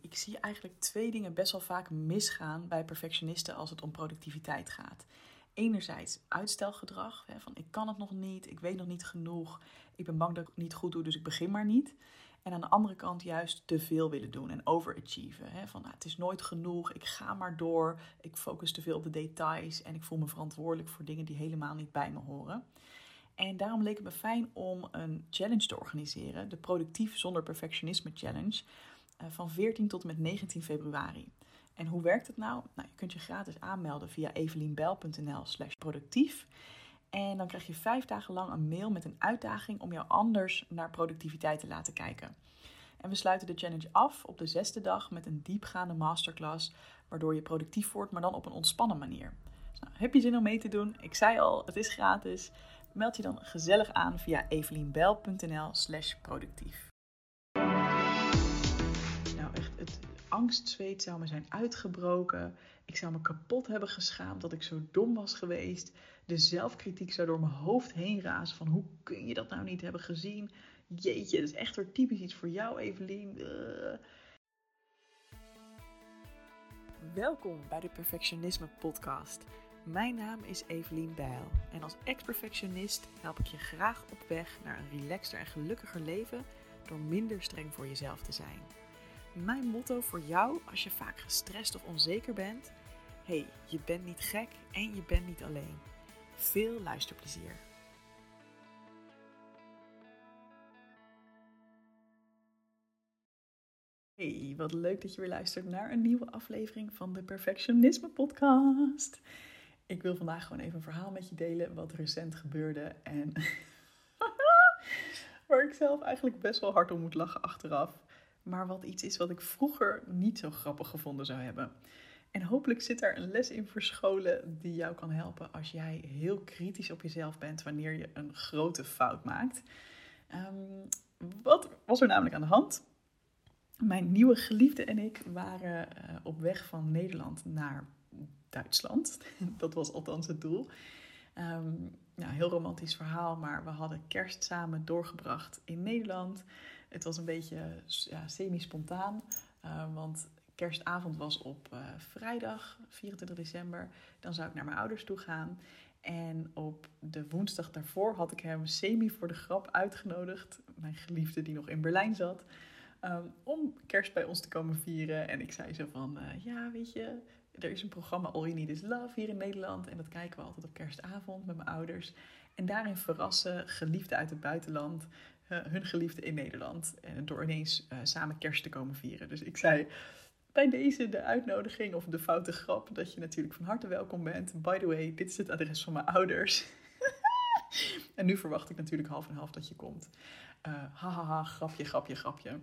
ik zie eigenlijk twee dingen best wel vaak misgaan bij perfectionisten als het om productiviteit gaat. Enerzijds uitstelgedrag, van ik kan het nog niet, ik weet nog niet genoeg, ik ben bang dat ik het niet goed doe, dus ik begin maar niet. En aan de andere kant juist te veel willen doen en overachieven. Van nou, het is nooit genoeg, ik ga maar door, ik focus te veel op de details en ik voel me verantwoordelijk voor dingen die helemaal niet bij me horen. En daarom leek het me fijn om een challenge te organiseren, de Productief zonder Perfectionisme Challenge, van 14 tot en met 19 februari. En hoe werkt het nou? nou je kunt je gratis aanmelden via evelienbel.nl slash productief. En dan krijg je vijf dagen lang een mail met een uitdaging om jou anders naar productiviteit te laten kijken. En we sluiten de challenge af op de zesde dag met een diepgaande masterclass, waardoor je productief wordt, maar dan op een ontspannen manier. Dus nou, heb je zin om mee te doen? Ik zei al, het is gratis. Meld je dan gezellig aan via evelienbel.nl angstzweet zou me zijn uitgebroken. Ik zou me kapot hebben geschaamd dat ik zo dom was geweest. De zelfkritiek zou door mijn hoofd heen razen van hoe kun je dat nou niet hebben gezien? Jeetje, dat is echt weer typisch iets voor jou, Evelien. Welkom bij de Perfectionisme Podcast. Mijn naam is Evelien Bijl en als ex-perfectionist help ik je graag op weg naar een relaxter en gelukkiger leven door minder streng voor jezelf te zijn. Mijn motto voor jou als je vaak gestrest of onzeker bent: hey, je bent niet gek en je bent niet alleen. Veel luisterplezier. Hey, wat leuk dat je weer luistert naar een nieuwe aflevering van de Perfectionisme Podcast. Ik wil vandaag gewoon even een verhaal met je delen wat recent gebeurde en waar ik zelf eigenlijk best wel hard om moet lachen achteraf. Maar wat iets is wat ik vroeger niet zo grappig gevonden zou hebben. En hopelijk zit daar een les in verscholen die jou kan helpen als jij heel kritisch op jezelf bent wanneer je een grote fout maakt. Um, wat was er namelijk aan de hand? Mijn nieuwe geliefde en ik waren uh, op weg van Nederland naar Duitsland. Dat was althans het doel. Um, nou, heel romantisch verhaal, maar we hadden kerst samen doorgebracht in Nederland. Het was een beetje ja, semi-spontaan, uh, want kerstavond was op uh, vrijdag 24 december. Dan zou ik naar mijn ouders toe gaan. En op de woensdag daarvoor had ik hem semi voor de grap uitgenodigd, mijn geliefde die nog in Berlijn zat, um, om kerst bij ons te komen vieren. En ik zei zo van, ja weet je, er is een programma All You Need Is Love hier in Nederland. En dat kijken we altijd op kerstavond met mijn ouders. En daarin verrassen geliefden uit het buitenland uh, hun geliefde in Nederland. En door ineens uh, samen kerst te komen vieren. Dus ik zei bij deze de uitnodiging of de foute grap dat je natuurlijk van harte welkom bent. By the way, dit is het adres van mijn ouders. en nu verwacht ik natuurlijk half en half dat je komt. Hahaha, uh, ha, grapje, grapje, grapje.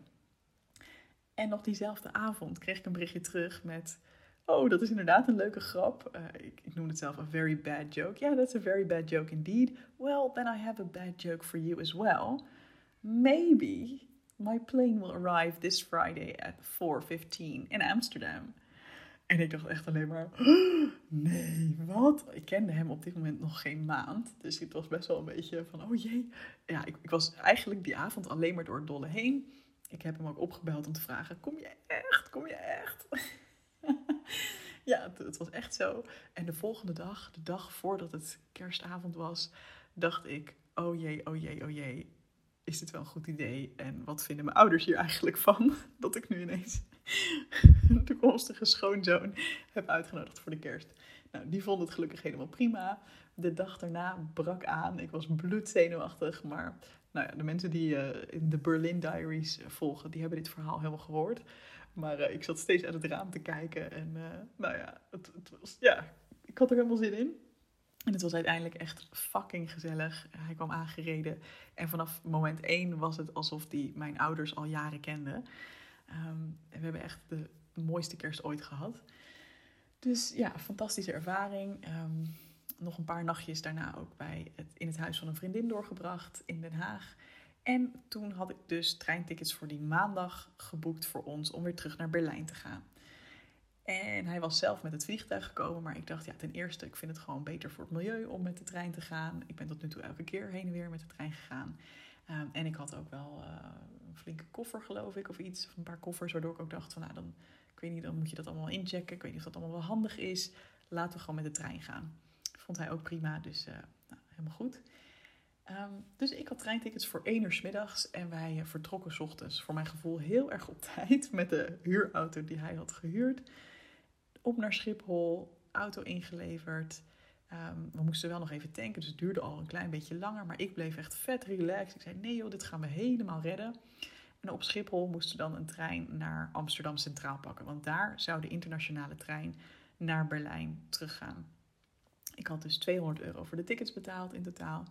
En nog diezelfde avond kreeg ik een berichtje terug met... Oh, dat is inderdaad een leuke grap. Uh, ik, ik noem het zelf a very bad joke. Yeah, that's a very bad joke indeed. Well, then I have a bad joke for you as well. Maybe My plane will arrive this Friday at 4.15 in Amsterdam. En ik dacht echt alleen maar, nee, wat? Ik kende hem op dit moment nog geen maand. Dus het was best wel een beetje van, oh jee. Ja, ik, ik was eigenlijk die avond alleen maar door het dolle heen. Ik heb hem ook opgebeld om te vragen, kom je echt? Kom je echt? ja, het, was echt zo. En de volgende dag, de dag voordat het kerstavond was, dacht ik, oh jee, oh jee, oh jee is dit wel een goed idee? En wat vinden mijn ouders hier eigenlijk van? Dat ik nu ineens een toekomstige schoonzoon heb uitgenodigd voor de kerst. Nou, die vond het gelukkig helemaal prima. De dag daarna brak aan. Ik was bloedzenuwachtig. Maar nou ja, de mensen die in de Berlin Diaries volgen, die hebben dit verhaal helemaal gehoord. Maar uh, ik zat steeds uit het raam te kijken. En uh, nou ja, het, het was, ja, ik had er helemaal zin in. En het was uiteindelijk echt fucking gezellig. Hij kwam aangereden. En vanaf moment één was het alsof hij mijn ouders al jaren kende. Um, en we hebben echt de mooiste kerst ooit gehad. Dus ja, fantastische ervaring. Um, nog een paar nachtjes daarna ook bij het, in het huis van een vriendin doorgebracht in Den Haag. En toen had ik dus treintickets voor die maandag geboekt voor ons om weer terug naar Berlijn te gaan. En hij was zelf met het vliegtuig gekomen, maar ik dacht, ja, ten eerste, ik vind het gewoon beter voor het milieu om met de trein te gaan. Ik ben tot nu toe elke keer heen en weer met de trein gegaan. Um, en ik had ook wel uh, flinke koffer, geloof ik, of iets. Of een paar koffers, waardoor ik ook dacht van, nou, dan, ik weet niet, dan moet je dat allemaal inchecken. Ik weet niet of dat allemaal wel handig is. Laten we gewoon met de trein gaan. Vond hij ook prima, dus uh, nou, helemaal goed. Um, dus ik had treintickets voor 1 uur s middags en wij uh, vertrokken s ochtends. Voor mijn gevoel heel erg op tijd met de huurauto die hij had gehuurd. Op naar Schiphol, auto ingeleverd. Um, we moesten wel nog even tanken, dus het duurde al een klein beetje langer. Maar ik bleef echt vet relaxed. Ik zei, nee joh, dit gaan we helemaal redden. En op Schiphol moesten we dan een trein naar Amsterdam Centraal pakken. Want daar zou de internationale trein naar Berlijn teruggaan. Ik had dus 200 euro voor de tickets betaald in totaal.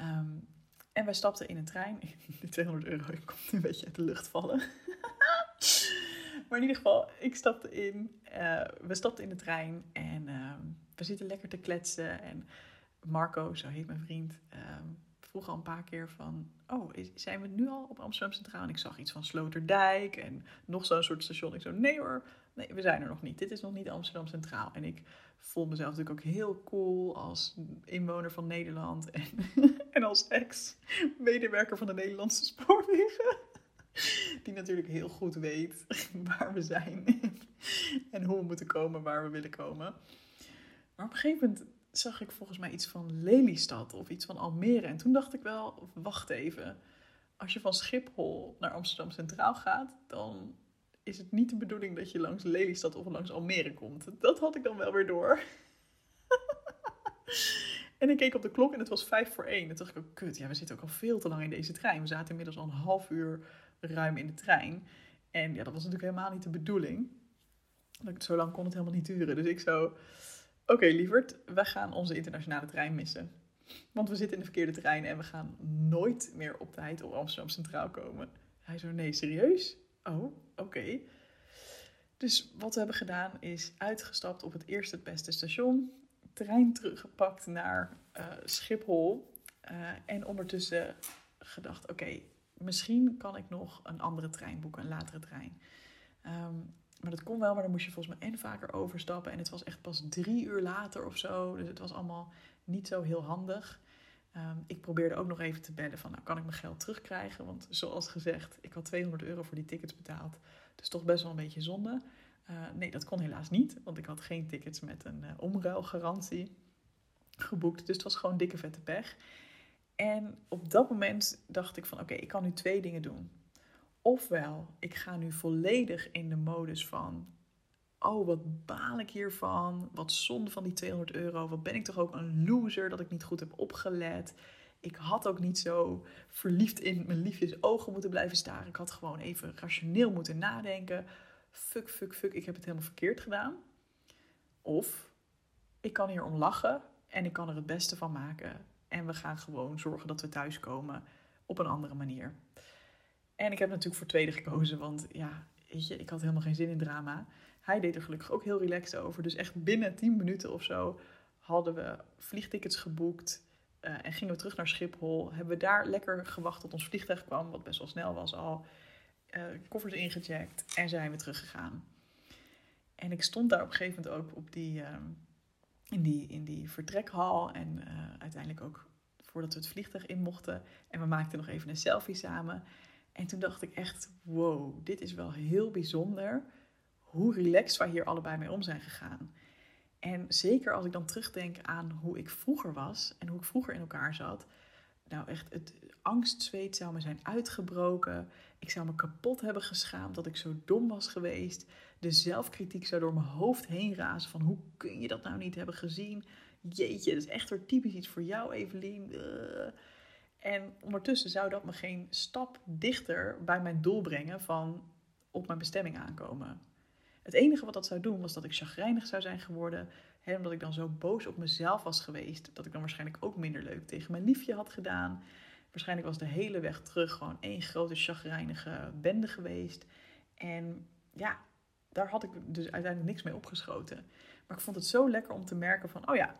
Um, en wij stapten in een trein. De 200 euro komt een beetje uit de lucht vallen. maar in ieder geval, ik stapte in. Uh, we stapten in de trein en uh, we zitten lekker te kletsen. En Marco, zo heet mijn vriend, uh, vroeg al een paar keer van... Oh, zijn we nu al op Amsterdam Centraal? En ik zag iets van Sloterdijk en nog zo'n soort station. Ik zo, nee hoor, nee, we zijn er nog niet. Dit is nog niet Amsterdam Centraal. En ik voel mezelf natuurlijk ook heel cool als inwoner van Nederland en, en als ex-medewerker van de Nederlandse spoorwegen. Die natuurlijk heel goed weet waar we zijn en hoe we moeten komen waar we willen komen. Maar op een gegeven moment zag ik volgens mij iets van Lelystad of iets van Almere. En toen dacht ik wel, wacht even. Als je van Schiphol naar Amsterdam Centraal gaat, dan is het niet de bedoeling dat je langs Lelystad of langs Almere komt. Dat had ik dan wel weer door. en ik keek op de klok en het was vijf voor één. En toen dacht ik ook, kut, ja, we zitten ook al veel te lang in deze trein. We zaten inmiddels al een half uur ruim in de trein. En ja, dat was natuurlijk helemaal niet de bedoeling. Zo lang kon het helemaal niet duren. Dus ik zo, oké lieverd, we gaan onze internationale trein missen. Want we zitten in de verkeerde trein en we gaan nooit meer op tijd op Amsterdam Centraal komen. Hij zo, nee, serieus? Oh, oké. Dus wat we hebben gedaan is uitgestapt op het eerste het beste station. Trein teruggepakt naar uh, Schiphol. Uh, en ondertussen gedacht, oké, misschien kan ik nog een andere trein boeken, een latere trein. Um, maar dat kon wel, maar dan moest je volgens mij en vaker overstappen. En het was echt pas drie uur later of zo. Dus het was allemaal niet zo heel handig. Um, ik probeerde ook nog even te bellen van, nou, kan ik mijn geld terugkrijgen? Want zoals gezegd, ik had 200 euro voor die tickets betaald. Dus toch best wel een beetje zonde. Uh, nee, dat kon helaas niet, want ik had geen tickets met een uh, omruilgarantie geboekt. Dus het was gewoon dikke vette pech. En op dat moment dacht ik van, oké, ik kan nu twee dingen doen. Ofwel, ik ga nu volledig in de modus van oh, wat baal ik hiervan? Wat zonde van die 200 euro. Wat ben ik toch ook een loser dat ik niet goed heb opgelet. Ik had ook niet zo verliefd in mijn liefjes ogen moeten blijven staren. Ik had gewoon even rationeel moeten nadenken. Fuck, fuck, fuck, ik heb het helemaal verkeerd gedaan. Of ik kan hier om lachen en ik kan er het beste van maken. En we gaan gewoon zorgen dat we thuiskomen op een andere manier. En ik heb natuurlijk voor tweede gekozen, want ja, weet je, ik had helemaal geen zin in drama. Hij deed er gelukkig ook heel relaxed over. Dus echt binnen 10 minuten of zo hadden we vliegtickets geboekt. Uh, en gingen we terug naar Schiphol. Hebben we daar lekker gewacht tot ons vliegtuig kwam, wat best wel snel was al. Uh, koffers ingecheckt en zijn we teruggegaan. En ik stond daar op een gegeven moment ook op die, uh, in, die, in die vertrekhal. En uiteindelijk ook voordat we het vliegtuig in mochten. En we maakten nog even een selfie samen. En toen dacht ik echt, wow, dit is wel heel bijzonder hoe relaxed wij hier allebei mee om zijn gegaan. En zeker als ik dan terugdenk aan hoe ik vroeger was en hoe ik vroeger in elkaar zat. Nou, echt, het angstzweet zou me zijn uitgebroken. Ik zou me kapot hebben geschaamd dat ik zo dom was geweest. De zelfkritiek zou door mijn hoofd heen razen van hoe kun je dat nou niet hebben gezien? Jeetje, dat is echt weer typisch iets voor jou, Evelien. En ondertussen zou dat me geen stap dichter bij mijn doel brengen van op mijn bestemming aankomen. Het enige wat dat zou doen was dat ik chagrijnig zou zijn geworden. Hè, omdat ik dan zo boos op mezelf was geweest. Dat ik dan waarschijnlijk ook minder leuk tegen mijn liefje had gedaan. Waarschijnlijk was de hele weg terug gewoon één grote chagrijnige bende geweest. En ja, daar had ik dus uiteindelijk niks mee opgeschoten. Maar ik vond het zo lekker om te merken van, oh ja,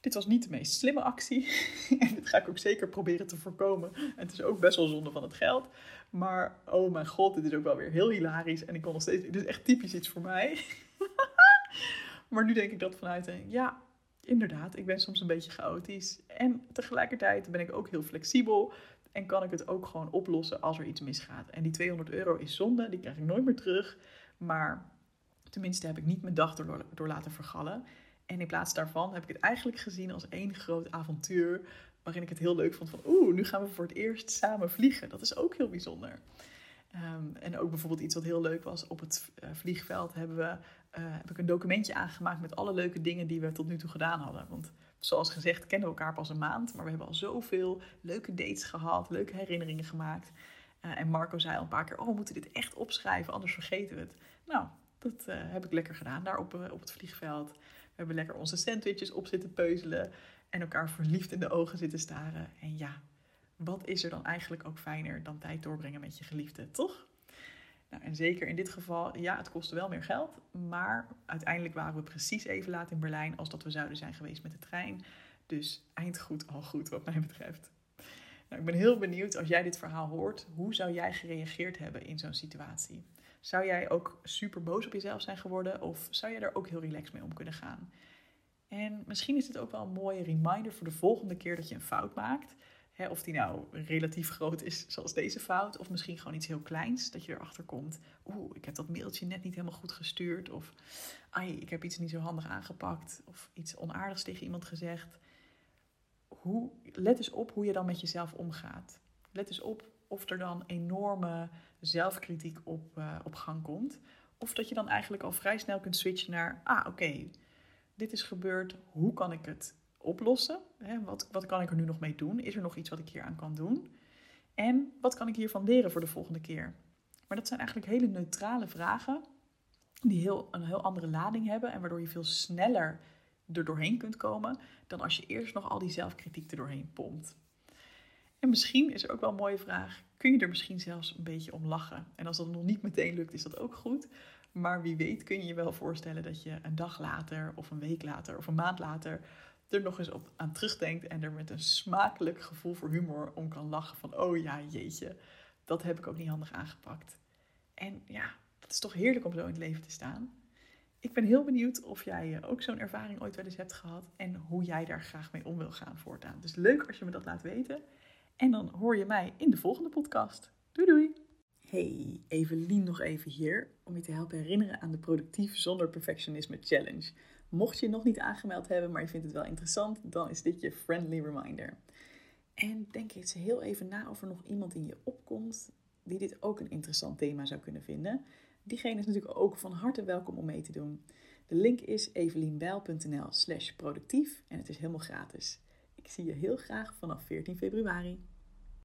dit was niet de meest slimme actie. en dit ga ik ook zeker proberen te voorkomen. En het is ook best wel zonde van het geld. Maar oh mijn god, dit is ook wel weer heel hilarisch. En ik kon nog steeds. Dit is echt typisch iets voor mij. maar nu denk ik dat vanuit een. Ja, inderdaad, ik ben soms een beetje chaotisch. En tegelijkertijd ben ik ook heel flexibel. En kan ik het ook gewoon oplossen als er iets misgaat. En die 200 euro is zonde, die krijg ik nooit meer terug. Maar tenminste heb ik niet mijn dag door, door laten vergallen. En in plaats daarvan heb ik het eigenlijk gezien als één groot avontuur. Waarin ik het heel leuk vond van oeh, nu gaan we voor het eerst samen vliegen. Dat is ook heel bijzonder. Ehm, en ook bijvoorbeeld iets wat heel leuk was. Op het uh, vliegveld hebben we, uh, heb ik een documentje aangemaakt met alle leuke dingen die we tot nu toe gedaan hadden. Want zoals gezegd kennen we elkaar pas een maand. Maar we hebben al zoveel leuke dates gehad, leuke herinneringen gemaakt. Uh, en Marco zei al een paar keer, oh we moeten dit echt opschrijven, anders vergeten we het. Nou, dat heb ik lekker gedaan daar op, op het vliegveld. Hebben lekker onze sandwiches op zitten peuzelen. En elkaar verliefd in de ogen zitten staren. En ja, wat is er dan eigenlijk ook fijner dan tijd doorbrengen met je geliefde, toch? Nou, en zeker in dit geval, ja, het kostte wel meer geld. Maar uiteindelijk waren we precies even laat in Berlijn als dat we zouden zijn geweest met de trein. Dus eind goed, al goed wat mij betreft. Nou, ik ben heel benieuwd als jij dit verhaal hoort. Hoe zou jij gereageerd hebben in zo'n situatie? Zou jij ook super boos op jezelf zijn geworden? Of zou je er ook heel relaxed mee om kunnen gaan? En misschien is het ook wel een mooie reminder voor de volgende keer dat je een fout maakt of die nou relatief groot is, zoals deze fout, of misschien gewoon iets heel kleins, dat je erachter komt. Oeh, ik heb dat mailtje net niet helemaal goed gestuurd. Of ai, ik heb iets niet zo handig aangepakt. Of iets onaardigs tegen iemand gezegd. Hoe, let eens op hoe je dan met jezelf omgaat. Let eens op of er dan enorme zelfkritiek op, uh, op gang komt. Of dat je dan eigenlijk al vrij snel kunt switchen naar, ah oké, dit is gebeurd, hoe kan ik het oplossen? Wat, wat kan ik er nu nog mee doen? Is er nog iets wat ik hier aan kan doen? En wat kan ik hiervan leren voor de volgende keer? Maar dat zijn eigenlijk hele neutrale vragen die heel, een heel andere lading hebben en waardoor je veel sneller er doorheen kunt komen dan als je eerst nog al die zelfkritiek er doorheen pompt. En misschien is er ook wel een mooie vraag: kun je er misschien zelfs een beetje om lachen? En als dat nog niet meteen lukt, is dat ook goed. Maar wie weet kun je je wel voorstellen dat je een dag later, of een week later, of een maand later er nog eens op aan terugdenkt en er met een smakelijk gevoel voor humor om kan lachen van oh ja, jeetje, dat heb ik ook niet handig aangepakt. En ja, het is toch heerlijk om zo in het leven te staan. Ik ben heel benieuwd of jij eh, ook zo'n ervaring ooit wel eens hebt gehad en hoe jij daar graag mee om wil gaan voortaan. Dus leuk als je me dat laat weten. En dan hoor je mij in de volgende podcast. Doei doei! Hey, Evelien nog even hier om je te helpen herinneren aan de Productief Zonder Perfectionisme Challenge. Mocht je nog niet aangemeld hebben, maar je vindt het wel interessant, dan is dit je friendly reminder. En denk eens heel even na of er nog iemand in je opkomt die dit ook een interessant thema zou kunnen vinden. Diegene is natuurlijk ook van harte welkom om mee te doen. De link is evelienbijl.nl slash productief en het is helemaal gratis. Ik zie je heel graag vanaf 14 februari.